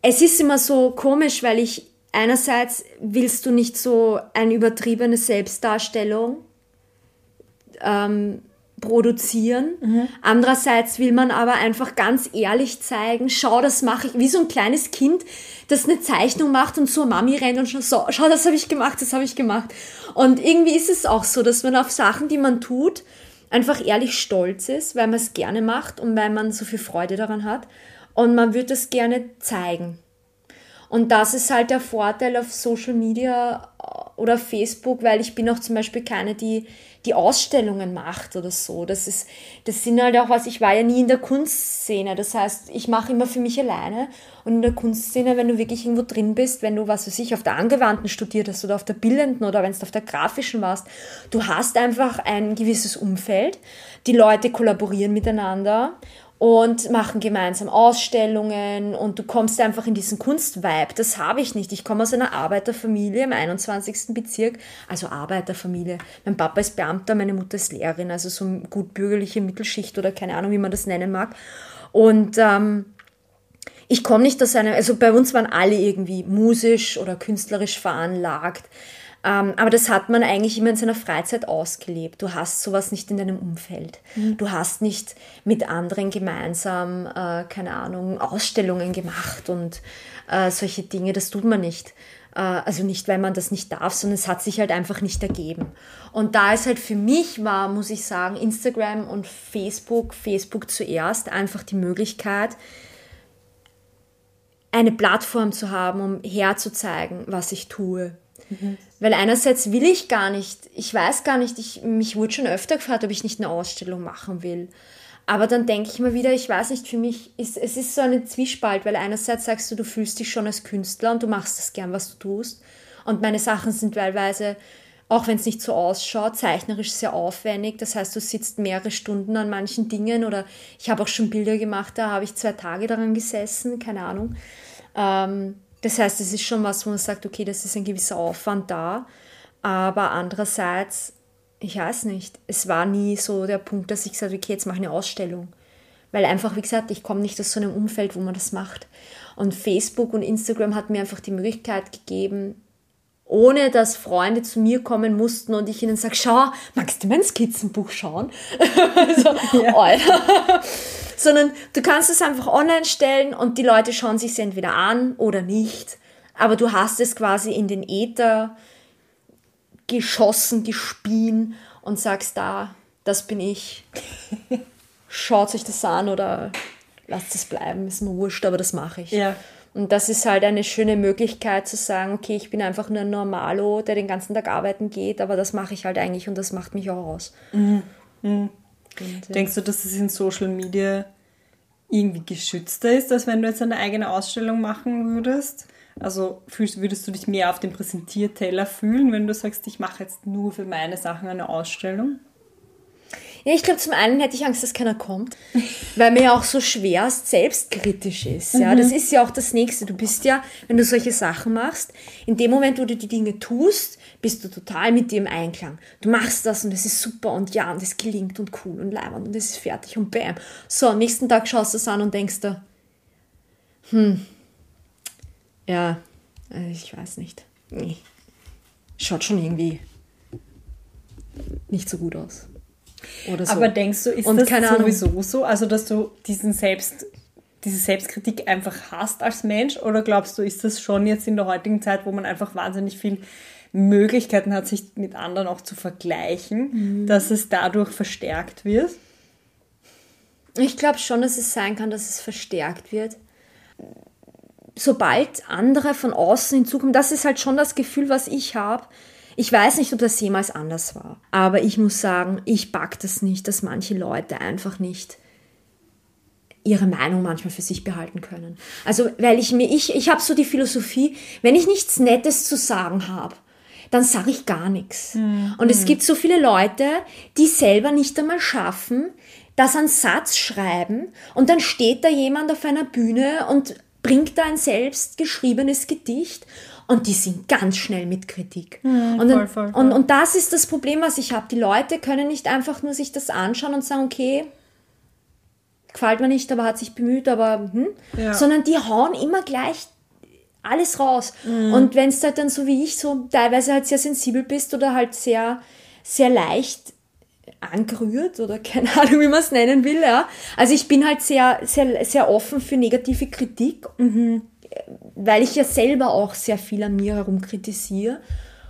es ist immer so komisch, weil ich einerseits willst du nicht so eine übertriebene Selbstdarstellung ähm, produzieren. Mhm. Andererseits will man aber einfach ganz ehrlich zeigen, schau, das mache ich, wie so ein kleines Kind, das eine Zeichnung macht und zur Mami rennt und schon so, schau, das habe ich gemacht, das habe ich gemacht. Und irgendwie ist es auch so, dass man auf Sachen, die man tut, einfach ehrlich stolz ist, weil man es gerne macht und weil man so viel Freude daran hat. Und man würde das gerne zeigen. Und das ist halt der Vorteil auf Social Media äh, oder Facebook, weil ich bin auch zum Beispiel keine, die die Ausstellungen macht oder so. Das ist, das sind halt auch was, ich war ja nie in der Kunstszene. Das heißt, ich mache immer für mich alleine. Und in der Kunstszene, wenn du wirklich irgendwo drin bist, wenn du, was weiß ich, auf der Angewandten studiert hast oder auf der Bildenden oder wenn du auf der Grafischen warst, du hast einfach ein gewisses Umfeld. Die Leute kollaborieren miteinander und machen gemeinsam Ausstellungen und du kommst einfach in diesen Kunstvibe. Das habe ich nicht. Ich komme aus einer Arbeiterfamilie im 21. Bezirk, also Arbeiterfamilie. Mein Papa ist Beamter, meine Mutter ist Lehrerin, also so gutbürgerliche Mittelschicht oder keine Ahnung, wie man das nennen mag. Und ähm, ich komme nicht aus einer, also bei uns waren alle irgendwie musisch oder künstlerisch veranlagt. Ähm, aber das hat man eigentlich immer in seiner Freizeit ausgelebt. Du hast sowas nicht in deinem Umfeld. Mhm. Du hast nicht mit anderen gemeinsam, äh, keine Ahnung, Ausstellungen gemacht und äh, solche Dinge. Das tut man nicht. Äh, also nicht, weil man das nicht darf, sondern es hat sich halt einfach nicht ergeben. Und da ist halt für mich war, muss ich sagen, Instagram und Facebook, Facebook zuerst, einfach die Möglichkeit, eine Plattform zu haben, um herzuzeigen, was ich tue, Mhm. Weil einerseits will ich gar nicht, ich weiß gar nicht, ich, mich wurde schon öfter gefragt, ob ich nicht eine Ausstellung machen will. Aber dann denke ich mir wieder, ich weiß nicht, für mich ist es ist so eine Zwiespalt, weil einerseits sagst du, du fühlst dich schon als Künstler und du machst das gern, was du tust. Und meine Sachen sind teilweise, auch wenn es nicht so ausschaut, zeichnerisch sehr aufwendig. Das heißt, du sitzt mehrere Stunden an manchen Dingen oder ich habe auch schon Bilder gemacht, da habe ich zwei Tage daran gesessen, keine Ahnung. Ähm, das heißt, es ist schon was, wo man sagt, okay, das ist ein gewisser Aufwand da. Aber andererseits, ich weiß nicht, es war nie so der Punkt, dass ich gesagt habe, okay, jetzt mache ich eine Ausstellung. Weil einfach, wie gesagt, ich komme nicht aus so einem Umfeld, wo man das macht. Und Facebook und Instagram hat mir einfach die Möglichkeit gegeben, ohne dass Freunde zu mir kommen mussten und ich ihnen sage, schau, magst du mein Skizzenbuch schauen? *laughs* also, ja. Sondern du kannst es einfach online stellen und die Leute schauen sich es entweder an oder nicht. Aber du hast es quasi in den Äther geschossen, gespien und sagst da, das bin ich. *laughs* Schaut euch das an oder lasst es bleiben, ist mir wurscht, aber das mache ich. Ja. Und das ist halt eine schöne Möglichkeit zu sagen, okay, ich bin einfach nur ein Normalo, der den ganzen Tag arbeiten geht, aber das mache ich halt eigentlich und das macht mich auch aus. Mhm. Mhm. Denkst du, dass es in Social Media irgendwie geschützter ist, als wenn du jetzt eine eigene Ausstellung machen würdest? Also fühlst, würdest du dich mehr auf dem Präsentierteller fühlen, wenn du sagst, ich mache jetzt nur für meine Sachen eine Ausstellung? Ja, ich glaube, zum einen hätte ich Angst, dass keiner kommt, *laughs* weil mir ja auch so schwer selbstkritisch ist. Ja, mhm. das ist ja auch das Nächste. Du bist ja, wenn du solche Sachen machst, in dem Moment, wo du die Dinge tust, bist du total mit dir im Einklang. Du machst das und es ist super und ja, und es gelingt und cool und leibend und es ist fertig und bam. So, am nächsten Tag schaust du es an und denkst du, hm, ja, äh, ich weiß nicht. Nee. Schaut schon irgendwie nicht so gut aus. Oder so. Aber denkst du, ist und das sowieso Ahnung. so? Also, dass du diesen Selbst, diese Selbstkritik einfach hast als Mensch? Oder glaubst du, ist das schon jetzt in der heutigen Zeit, wo man einfach wahnsinnig viel Möglichkeiten hat, sich mit anderen auch zu vergleichen, mhm. dass es dadurch verstärkt wird? Ich glaube schon, dass es sein kann, dass es verstärkt wird. Sobald andere von außen hinzukommen, das ist halt schon das Gefühl, was ich habe, ich weiß nicht, ob das jemals anders war, aber ich muss sagen, ich pack das nicht, dass manche Leute einfach nicht ihre Meinung manchmal für sich behalten können. Also, weil ich mir, ich, ich habe so die Philosophie, wenn ich nichts Nettes zu sagen habe, dann sage ich gar nichts. Mhm. Und es hm. gibt so viele Leute, die selber nicht einmal schaffen, dass einen Satz schreiben und dann steht da jemand auf einer Bühne und bringt da ein selbst geschriebenes Gedicht und die sind ganz schnell mit Kritik. Mhm, und, voll, voll, voll. Und, und das ist das Problem, was ich habe. Die Leute können nicht einfach nur sich das anschauen und sagen, okay, gefällt mir nicht, aber hat sich bemüht, aber hm, ja. sondern die hauen immer gleich alles raus. Mhm. Und wenn es halt dann so wie ich so teilweise halt sehr sensibel bist oder halt sehr, sehr leicht angerührt oder *laughs* keine Ahnung, wie man es nennen will, ja. Also ich bin halt sehr, sehr, sehr offen für negative Kritik. Mhm weil ich ja selber auch sehr viel an mir herum kritisiere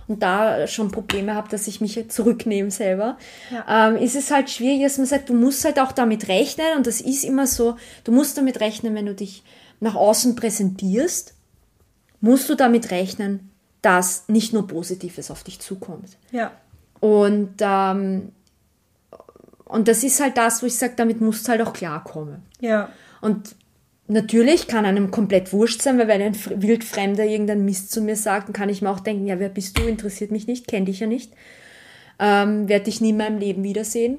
und da schon Probleme habe, dass ich mich zurücknehme selber, ja. ähm, ist es halt schwierig, dass man sagt, du musst halt auch damit rechnen und das ist immer so, du musst damit rechnen, wenn du dich nach außen präsentierst, musst du damit rechnen, dass nicht nur Positives auf dich zukommt. Ja. Und, ähm, und das ist halt das, wo ich sage, damit musst du halt auch klarkommen. Ja. Und natürlich kann einem komplett wurscht sein, weil wenn ein Fr- Wildfremder irgendeinen Mist zu mir sagt, dann kann ich mir auch denken, ja, wer bist du, interessiert mich nicht, kenne dich ja nicht, ähm, werde dich nie in meinem Leben wiedersehen.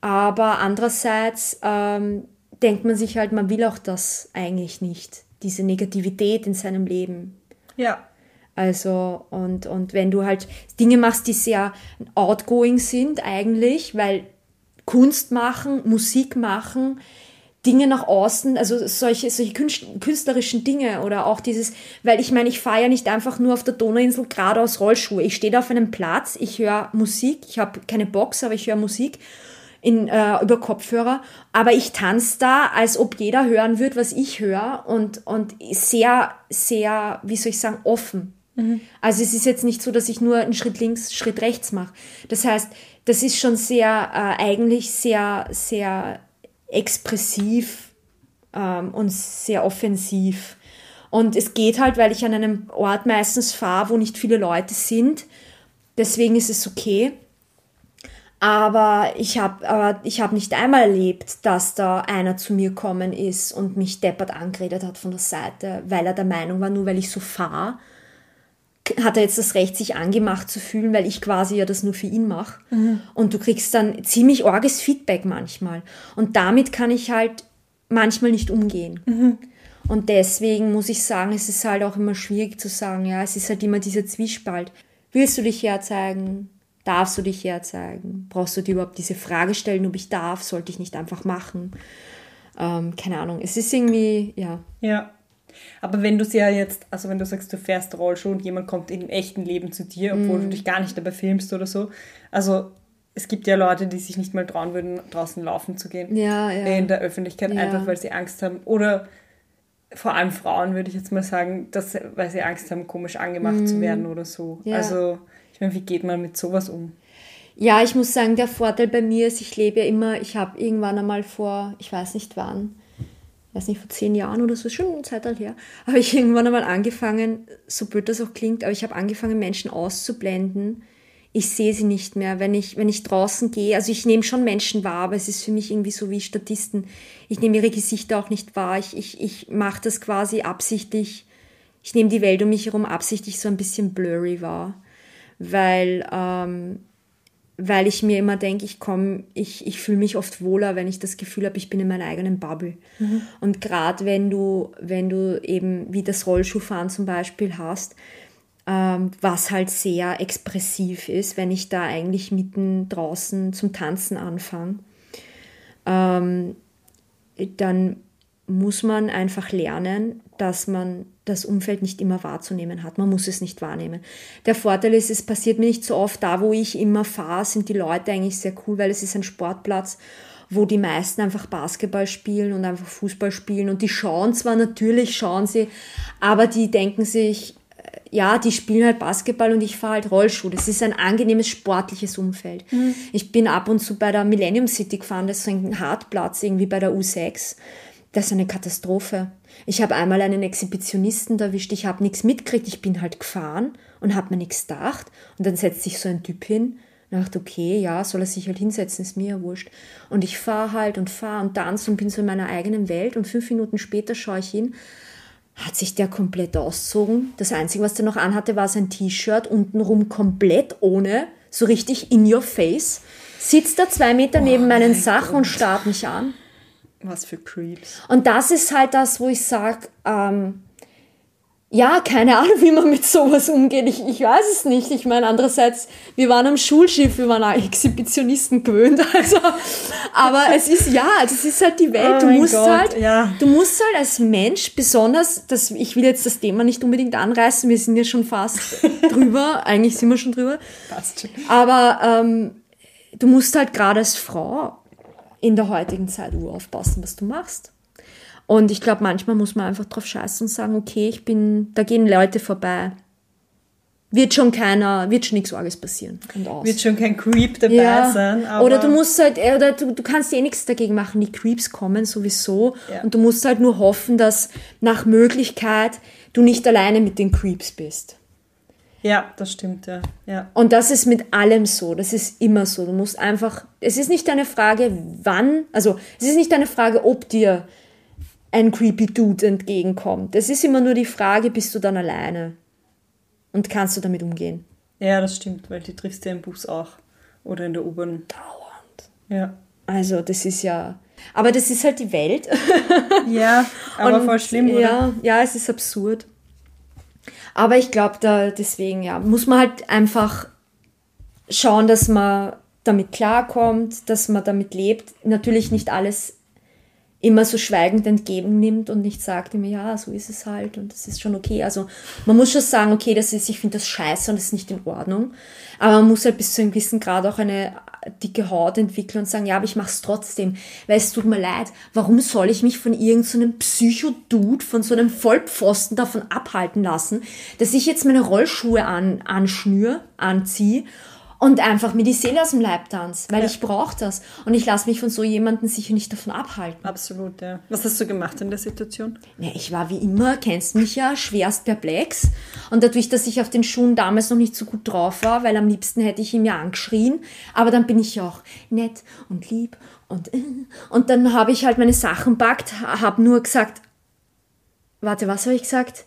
Aber andererseits ähm, denkt man sich halt, man will auch das eigentlich nicht, diese Negativität in seinem Leben. Ja. Also, und, und wenn du halt Dinge machst, die sehr outgoing sind eigentlich, weil Kunst machen, Musik machen, Dinge nach außen, also solche, solche künst- künstlerischen Dinge oder auch dieses, weil ich meine, ich fahre ja nicht einfach nur auf der Donauinsel geradeaus Rollschuhe. Ich stehe da auf einem Platz, ich höre Musik, ich habe keine Box, aber ich höre Musik in, äh, über Kopfhörer, aber ich tanze da, als ob jeder hören wird, was ich höre und, und sehr, sehr, wie soll ich sagen, offen. Also es ist jetzt nicht so, dass ich nur einen Schritt links, Schritt rechts mache. Das heißt, das ist schon sehr, äh, eigentlich sehr, sehr expressiv ähm, und sehr offensiv. Und es geht halt, weil ich an einem Ort meistens fahre, wo nicht viele Leute sind. Deswegen ist es okay. Aber ich habe aber ich hab nicht einmal erlebt, dass da einer zu mir gekommen ist und mich deppert angeredet hat von der Seite, weil er der Meinung war, nur weil ich so fahre, hat er jetzt das Recht, sich angemacht zu fühlen, weil ich quasi ja das nur für ihn mache. Und du kriegst dann ziemlich orges Feedback manchmal. Und damit kann ich halt manchmal nicht umgehen. Und deswegen muss ich sagen, es ist halt auch immer schwierig zu sagen, ja, es ist halt immer dieser Zwiespalt. Willst du dich herzeigen? Darfst du dich herzeigen? Brauchst du dir überhaupt diese Frage stellen, ob ich darf? Sollte ich nicht einfach machen? Ähm, keine Ahnung. Es ist irgendwie, ja. Ja. Aber wenn du es ja jetzt, also wenn du sagst, du fährst Rollschuh und jemand kommt im echten Leben zu dir, obwohl Mhm. du dich gar nicht dabei filmst oder so. Also es gibt ja Leute, die sich nicht mal trauen würden, draußen laufen zu gehen. Ja, ja. In der Öffentlichkeit, Ja. einfach weil sie Angst haben. Oder vor allem Frauen, würde ich jetzt mal sagen, dass, weil sie Angst haben, komisch angemacht zu werden oder so. Mhm. Ja. Also, ich meine, wie geht man mit sowas um? Ja, ich muss sagen, der Vorteil bei mir ist, ich lebe ja immer, ich habe irgendwann einmal vor, ich weiß nicht wann, ich weiß nicht, vor zehn Jahren oder so, schon eine Zeit her, habe ich *laughs* irgendwann einmal angefangen, so blöd das auch klingt, aber ich habe angefangen, Menschen auszublenden. Ich sehe sie nicht mehr, wenn ich, wenn ich draußen gehe. Also ich nehme schon Menschen wahr, aber es ist für mich irgendwie so wie Statisten. Ich nehme ihre Gesichter auch nicht wahr. Ich, ich, ich mache das quasi absichtlich. Ich nehme die Welt um mich herum absichtlich so ein bisschen blurry wahr. Weil ähm, weil ich mir immer denke, ich komme, ich, ich fühle mich oft wohler, wenn ich das Gefühl habe, ich bin in meiner eigenen Bubble. Und gerade wenn du, wenn du eben wie das Rollschuhfahren zum Beispiel hast, ähm, was halt sehr expressiv ist, wenn ich da eigentlich mitten draußen zum Tanzen anfange, ähm, dann muss man einfach lernen, dass man das Umfeld nicht immer wahrzunehmen hat. Man muss es nicht wahrnehmen. Der Vorteil ist, es passiert mir nicht so oft. Da, wo ich immer fahre, sind die Leute eigentlich sehr cool, weil es ist ein Sportplatz, wo die meisten einfach Basketball spielen und einfach Fußball spielen. Und die schauen zwar natürlich, schauen sie, aber die denken sich, äh, ja, die spielen halt Basketball und ich fahre halt Rollschuh. Das ist ein angenehmes sportliches Umfeld. Ich bin ab und zu bei der Millennium City gefahren, das ist so ein Hartplatz irgendwie bei der U6. Das ist eine Katastrophe. Ich habe einmal einen Exhibitionisten erwischt, ich habe nichts mitgekriegt, ich bin halt gefahren und habe mir nichts gedacht. Und dann setzt sich so ein Typ hin und dachte, okay, ja, soll er sich halt hinsetzen, ist mir ja wurscht. Und ich fahre halt und fahre und tanze und bin so in meiner eigenen Welt und fünf Minuten später schaue ich hin, hat sich der komplett ausgezogen. Das Einzige, was der noch anhatte, war sein T-Shirt, untenrum komplett ohne, so richtig in your face. Sitzt da zwei Meter neben meinen Sachen und starrt mich an. Was für Creeps. Und das ist halt das, wo ich sage, ähm, ja, keine Ahnung, wie man mit sowas umgeht. Ich, ich weiß es nicht. Ich meine, andererseits, wir waren am Schulschiff, wir waren alle Exhibitionisten gewöhnt. *laughs* Also, aber es ist, ja, das ist halt die Welt. Oh du musst Gott, halt, ja. du musst halt als Mensch besonders, das, ich will jetzt das Thema nicht unbedingt anreißen, wir sind ja schon fast *laughs* drüber, eigentlich sind wir schon drüber. Passt schon. Aber ähm, du musst halt gerade als Frau in der heutigen Zeit Uhr aufpassen, was du machst. Und ich glaube, manchmal muss man einfach drauf scheißen und sagen, okay, ich bin, da gehen Leute vorbei. wird schon keiner, wird schon nichts Arges passieren. Wird schon kein Creep dabei ja. sein. Oder du musst halt, äh, oder du, du kannst eh nichts dagegen machen. Die Creeps kommen sowieso. Ja. Und du musst halt nur hoffen, dass nach Möglichkeit du nicht alleine mit den Creeps bist. Ja, das stimmt, ja. ja. Und das ist mit allem so. Das ist immer so. Du musst einfach, es ist nicht eine Frage, wann, also es ist nicht eine Frage, ob dir ein creepy Dude entgegenkommt. Es ist immer nur die Frage, bist du dann alleine? Und kannst du damit umgehen? Ja, das stimmt, weil die triffst du ja im Bus auch. Oder in der U-Bahn. Dauernd. Ja. Also, das ist ja. Aber das ist halt die Welt. *laughs* Ja, *laughs* aber Und, voll schlimm, oder? Ja, ja, es ist absurd. Aber ich glaube, da deswegen, ja, muss man halt einfach schauen, dass man damit klarkommt, dass man damit lebt. Natürlich nicht alles immer so schweigend entgegennimmt und nicht sagt immer, ja, so ist es halt und das ist schon okay. Also man muss schon sagen, okay, das ist, ich finde das scheiße und das ist nicht in Ordnung. Aber man muss halt bis zu einem gewissen Grad auch eine dicke Haut entwickeln und sagen, ja, aber ich mach's trotzdem, weil es tut mir leid. Warum soll ich mich von irgendeinem so Psycho-Dude, von so einem Vollpfosten davon abhalten lassen, dass ich jetzt meine Rollschuhe an, anschnür, anziehe und einfach mir die Seele aus dem Leib tanze, weil ich brauche das. Und ich lasse mich von so jemandem sicher nicht davon abhalten. Absolut, ja. Was hast du gemacht in der Situation? Ja, ich war wie immer, kennst mich ja, schwerst perplex. Und dadurch, dass ich auf den Schuhen damals noch nicht so gut drauf war, weil am liebsten hätte ich ihn ja angeschrien, aber dann bin ich ja auch nett und lieb und äh. und dann habe ich halt meine Sachen packt, habe nur gesagt, warte, was habe ich gesagt?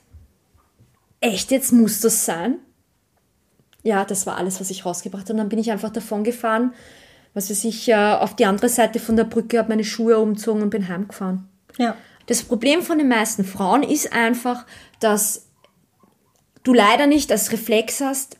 Echt, jetzt muss das sein? Ja, das war alles, was ich rausgebracht habe. Und dann bin ich einfach davon gefahren, was weiß ich, äh, auf die andere Seite von der Brücke, habe meine Schuhe umgezogen und bin heimgefahren. Ja. Das Problem von den meisten Frauen ist einfach, dass du leider nicht als Reflex hast,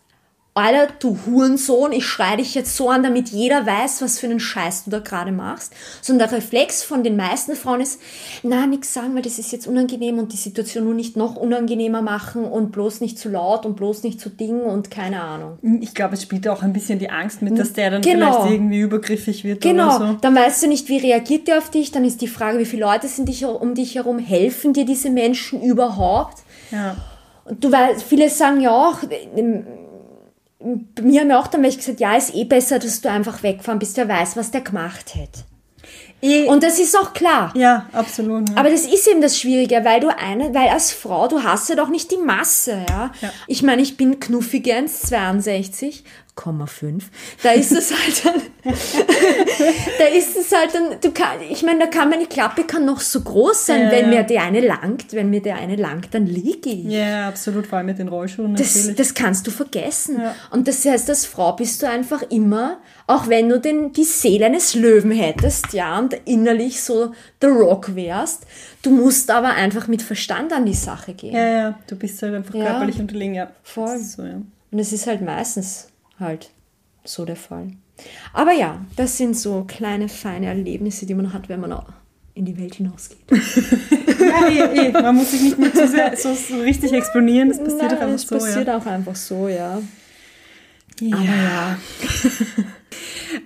Alter, du Hurensohn, ich schreie dich jetzt so an, damit jeder weiß, was für einen Scheiß du da gerade machst. Sondern der Reflex von den meisten Frauen ist, na, nix sagen, weil das ist jetzt unangenehm und die Situation nur nicht noch unangenehmer machen und bloß nicht zu laut und bloß nicht zu Ding und keine Ahnung. Ich glaube, es spielt auch ein bisschen die Angst mit, dass der dann Genau. vielleicht irgendwie übergriffig wird Genau, oder so. dann weißt du nicht, wie reagiert der auf dich, dann ist die Frage, wie viele Leute sind dich, um dich herum, helfen dir diese Menschen überhaupt? Ja. Und du weißt, viele sagen ja auch, mir haben ja auch dann welche gesagt, ja, ist eh besser, dass du einfach wegfahren bist, wer weiß, was der gemacht hätte. Eh, Und das ist auch klar. ja, absolut. Ja. Aber das ist eben das Schwierige, weil du eine, weil als Frau, du hast ja doch nicht die Masse, ja. Ja. Ich meine, ich bin knuffige 1,62, 1,5. Da ist es halt dann, *laughs* da ist es halt dann, du kann, ich meine, da kann meine Klappe kann noch so groß sein, Ja, wenn ja. mir der eine langt, wenn mir der eine langt, dann liege ich. ja, absolut, vor allem mit den Rollschuhen Das, natürlich. das kannst du vergessen. Ja. Und das heißt, als Frau bist du einfach immer, auch wenn du den, die Seele eines Löwen hättest, ja, und innerlich so The Rock wärst, du musst aber einfach mit Verstand an die Sache gehen. ja, ja, du bist halt einfach Ja. körperlich unterlegen, ja. Voll. So, ja. Und es ist halt meistens halt so der Fall. Aber ja, das sind so kleine, feine Erlebnisse, die man hat, wenn man auch in die Welt hinausgeht. *laughs* ja eh, eh. Man muss sich nicht mehr zu sehr so, so richtig exponieren, das passiert Nein, einfach es so. passiert ja. auch einfach so, ja. Ja. Aber ja, *laughs*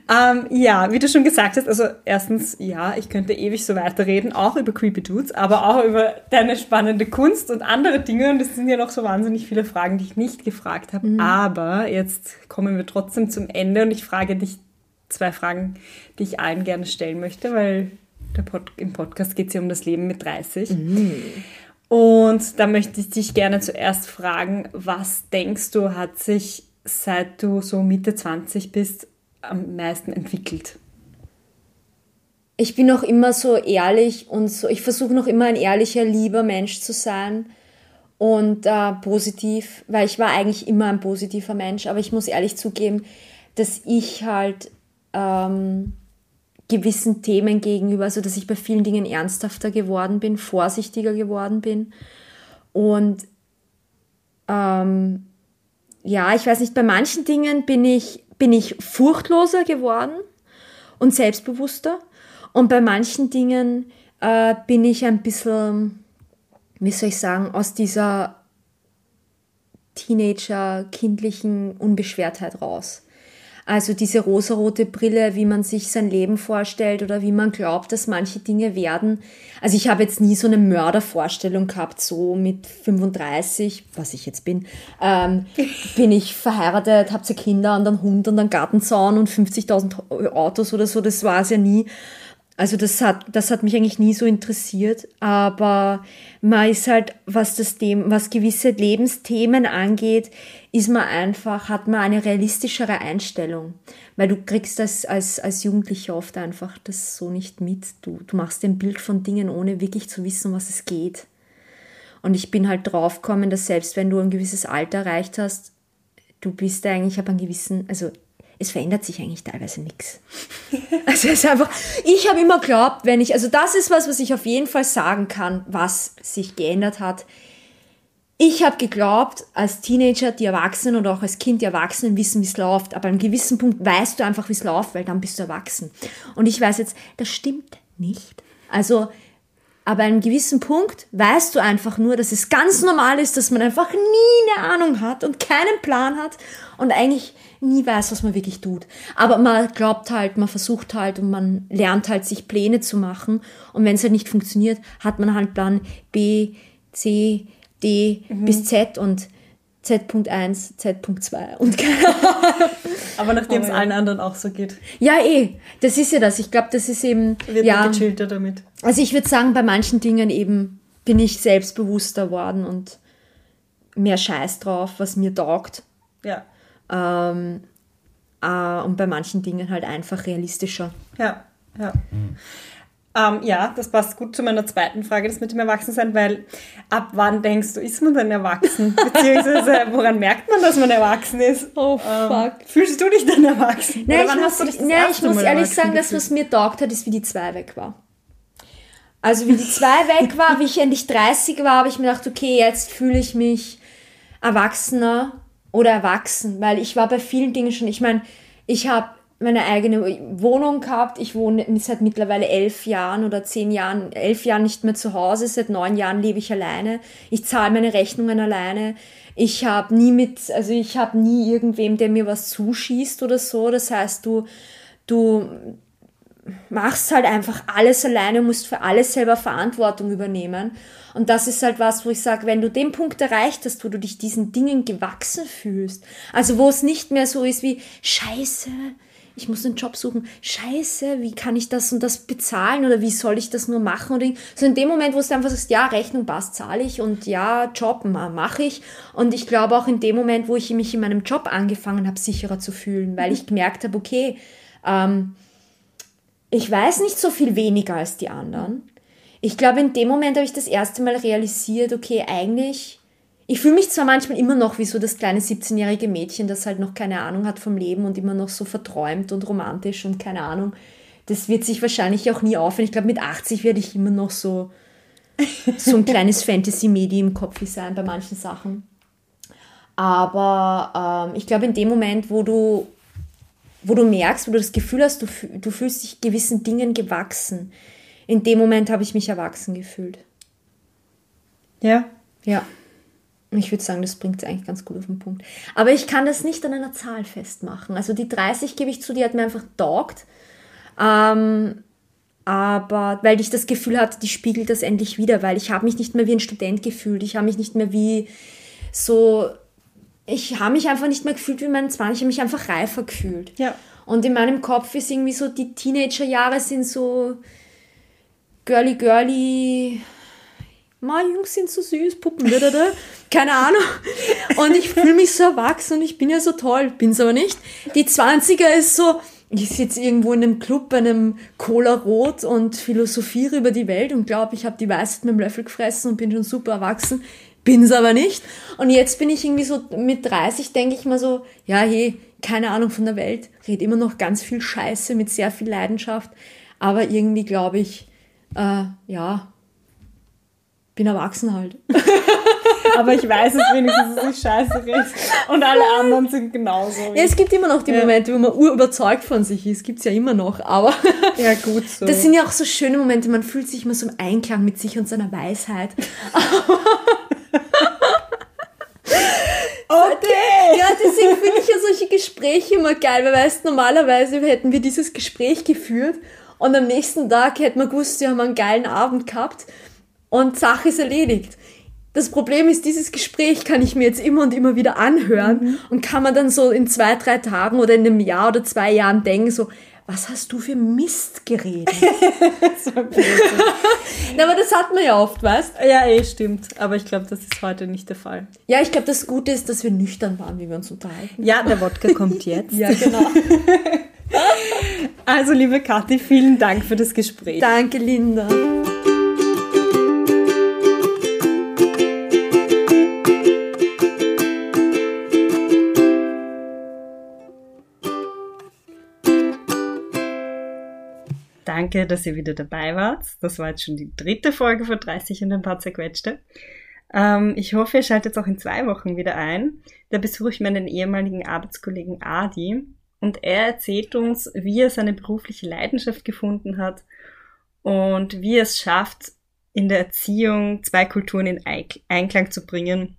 Ähm, ja, wie du schon gesagt hast, also erstens, ja, ich könnte ewig so weiterreden, auch über Creepy Dudes, aber auch über deine spannende Kunst und andere Dinge. Und es sind ja noch so wahnsinnig viele Fragen, die ich nicht gefragt habe. Aber jetzt kommen wir trotzdem zum Ende und ich frage dich zwei Fragen, die ich allen gerne stellen möchte, weil Pod im Podcast geht es ja um das Leben mit 30. Und da möchte ich dich gerne zuerst fragen, was denkst du, hat sich seit du so Mitte 20 bist am meisten entwickelt? ich bin noch immer so ehrlich und so, ich versuche noch immer ein ehrlicher, lieber Mensch zu sein und äh, positiv, weil ich war eigentlich immer ein positiver Mensch, aber ich muss ehrlich zugeben, dass ich halt ähm, gewissen Themen gegenüber, also dass ich bei vielen Dingen ernsthafter geworden bin, vorsichtiger geworden bin und ähm, ja, ich weiß nicht, bei manchen Dingen bin ich, bin ich furchtloser geworden und selbstbewusster. Und bei manchen Dingen äh, bin ich ein bisschen, wie soll ich sagen, aus dieser Teenager-kindlichen Unbeschwertheit raus. Also diese rosarote Brille, wie man sich sein Leben vorstellt oder wie man glaubt, dass manche Dinge werden. Also ich habe jetzt nie so eine Mördervorstellung gehabt, so mit 35, was ich jetzt bin, ähm, bin ich verheiratet, habe zwei Kinder und einen Hund und einen Gartenzaun und 50.000 Autos oder so, das war es ja nie. Also das hat, das hat mich eigentlich nie so interessiert, aber man ist halt, was das Thema, was gewisse Lebensthemen angeht, ist man einfach, hat man eine realistischere Einstellung. Weil du kriegst das als, als Jugendlicher oft einfach das so nicht mit. Du, du machst ein Bild von Dingen, ohne wirklich zu wissen, was es geht. Und ich bin halt draufgekommen, dass selbst wenn du ein gewisses Alter erreicht hast, du bist eigentlich ab einem gewissen, also es verändert sich eigentlich teilweise nichts. Also es ist einfach, ich habe immer geglaubt, wenn ich, also das ist was, was ich auf jeden Fall sagen kann, was sich geändert hat. Ich habe geglaubt, als Teenager, die Erwachsenen oder auch als Kind, die Erwachsenen wissen, wie es läuft. Aber an einem gewissen Punkt weißt du einfach, wie es läuft, weil dann bist du erwachsen. Und ich weiß jetzt, das stimmt nicht. Also aber an einem gewissen Punkt weißt du einfach nur, dass es ganz normal ist, dass man einfach nie eine Ahnung hat und keinen Plan hat und eigentlich nie weiß, was man wirklich tut. Aber man glaubt halt, man versucht halt und man lernt halt, sich Pläne zu machen. Und wenn es halt nicht funktioniert, hat man halt Plan B, C, D mhm. bis Z und Z.1, Z.2 und keine Ahnung. Aber nachdem es allen anderen auch so geht. Ja, eh. Das ist ja das. Ich glaube, das ist eben. Wird ja, gechillter damit. Also ich würde sagen, bei manchen Dingen eben bin ich selbstbewusster worden und mehr Scheiß drauf, was mir taugt. Ja. Ähm, äh, und bei manchen Dingen halt einfach realistischer. Ja, ja. Mhm. Ähm, ja, das passt gut zu meiner zweiten Frage, das mit dem Erwachsensein, weil ab wann denkst du, ist man denn erwachsen? *laughs* Beziehungsweise woran merkt man, dass man erwachsen ist? Oh ähm, fuck. Ähm, fühlst du dich denn erwachsen? Nein, ich muss, nein, ich muss ehrlich sagen, das, was mir taugt hat, ist, wie die zwei weg war. Also wie die zwei *laughs* weg war, wie ich endlich 30 war, habe ich mir gedacht, okay, jetzt fühle ich mich erwachsener oder erwachsen, weil ich war bei vielen Dingen schon, ich meine, ich habe meine eigene Wohnung gehabt. Ich wohne seit mittlerweile elf Jahren oder zehn Jahren, elf Jahren nicht mehr zu Hause. Seit neun Jahren lebe ich alleine. Ich zahle meine Rechnungen alleine. Ich habe nie mit, also ich habe nie irgendwem, der mir was zuschießt oder so. Das heißt, du, du machst halt einfach alles alleine, musst für alles selber Verantwortung übernehmen. Und das ist halt was, wo ich sage, wenn du den Punkt erreicht hast, wo du dich diesen Dingen gewachsen fühlst, also wo es nicht mehr so ist wie Scheiße, ich muss einen Job suchen. Scheiße, wie kann ich das und das bezahlen oder wie soll ich das nur machen? Oder so in dem Moment, wo du einfach sagst, ja, Rechnung passt, zahle ich und ja, Job mache ich. Und ich glaube auch in dem Moment, wo ich mich in meinem Job angefangen habe, sicherer zu fühlen, weil ich gemerkt habe, okay, ähm, ich weiß nicht so viel weniger als die anderen. Ich glaube, in dem Moment habe ich das erste Mal realisiert, okay, eigentlich ich fühle mich zwar manchmal immer noch wie so das kleine 17-jährige Mädchen, das halt noch keine Ahnung hat vom Leben und immer noch so verträumt und romantisch und keine Ahnung. Das wird sich wahrscheinlich auch nie aufhören. Ich glaube, mit 80 werde ich immer noch so, so ein kleines *laughs* Fantasy-Medi im Kopf sein bei manchen Sachen. Aber ähm, ich glaube, in dem Moment, wo du, wo du merkst, wo du das Gefühl hast, du, du fühlst dich gewissen Dingen gewachsen, in dem Moment habe ich mich erwachsen gefühlt. Ja. Ja. Ich würde sagen, das bringt es eigentlich ganz gut auf den Punkt. Aber ich kann das nicht an einer Zahl festmachen. Also die 30 gebe ich zu, die hat mir einfach taugt. Ähm, aber weil ich das Gefühl hatte, die spiegelt das endlich wieder, weil ich habe mich nicht mehr wie ein Student gefühlt. Ich habe mich nicht mehr wie so, ich habe mich einfach nicht mehr gefühlt wie mein 20, ich habe mich einfach reifer gefühlt. Ja. Und in meinem Kopf ist irgendwie so, die Teenagerjahre sind so girly girly Ma, Jungs sind so süß, Puppen, da, da, da. keine Ahnung. Und ich fühle mich so erwachsen und ich bin ja so toll, bin's aber nicht. Die 20er ist so, ich sitze irgendwo in einem Club bei einem Cola Rot und philosophiere über die Welt und glaube, ich habe die Weisheit mit dem Löffel gefressen und bin schon super erwachsen. Bin's aber nicht. Und jetzt bin ich irgendwie so mit 30, denke ich mal so, ja, hey, keine Ahnung von der Welt, red immer noch ganz viel Scheiße mit sehr viel Leidenschaft, aber irgendwie glaube ich, äh, ja, bin erwachsen halt. *laughs* Aber ich weiß es wenigstens, dass ich scheiße rede. Und alle anderen sind genauso. Ja, es gibt immer noch die Momente, wo man urüberzeugt von sich ist. Gibt es ja immer noch. Aber *laughs* ja, gut so. Das sind ja auch so schöne Momente. Man fühlt sich immer so im Einklang mit sich und seiner Weisheit. *laughs* Okay. Ja, deswegen finde ich ja solche Gespräche immer geil, weil weißt, normalerweise hätten wir dieses Gespräch geführt und am nächsten Tag hätten wir gewusst, wir haben einen geilen Abend gehabt und Sache ist erledigt. Das Problem ist, dieses Gespräch kann ich mir jetzt immer und immer wieder anhören mhm. und kann man dann so in zwei, drei Tagen oder in einem Jahr oder zwei Jahren denken, so, was hast du für Mist geredet? *laughs* so Na, aber das hat man ja oft, weißt Ja, eh, stimmt. Aber ich glaube, das ist heute nicht der Fall. Ja, ich glaube, das Gute ist, dass wir nüchtern waren, wie wir uns unterhalten. Ja, der Wodka kommt jetzt. *laughs* ja, genau. *laughs* also, liebe Kathi, vielen Dank für das Gespräch. Danke, Linda. Danke, dass ihr wieder dabei wart. Das war jetzt schon die dritte Folge von 30 und ein paar zerquetschte. Ähm, ich hoffe, ihr schaltet auch in zwei Wochen wieder ein. Da besuche ich meinen ehemaligen Arbeitskollegen Adi und er erzählt uns, wie er seine berufliche Leidenschaft gefunden hat und wie er es schafft, in der Erziehung zwei Kulturen in Einklang zu bringen,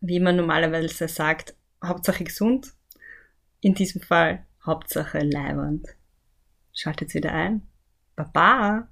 wie man normalerweise sagt, Hauptsache gesund, in diesem Fall Hauptsache leibernd. Schaltet wieder ein. Bye bye.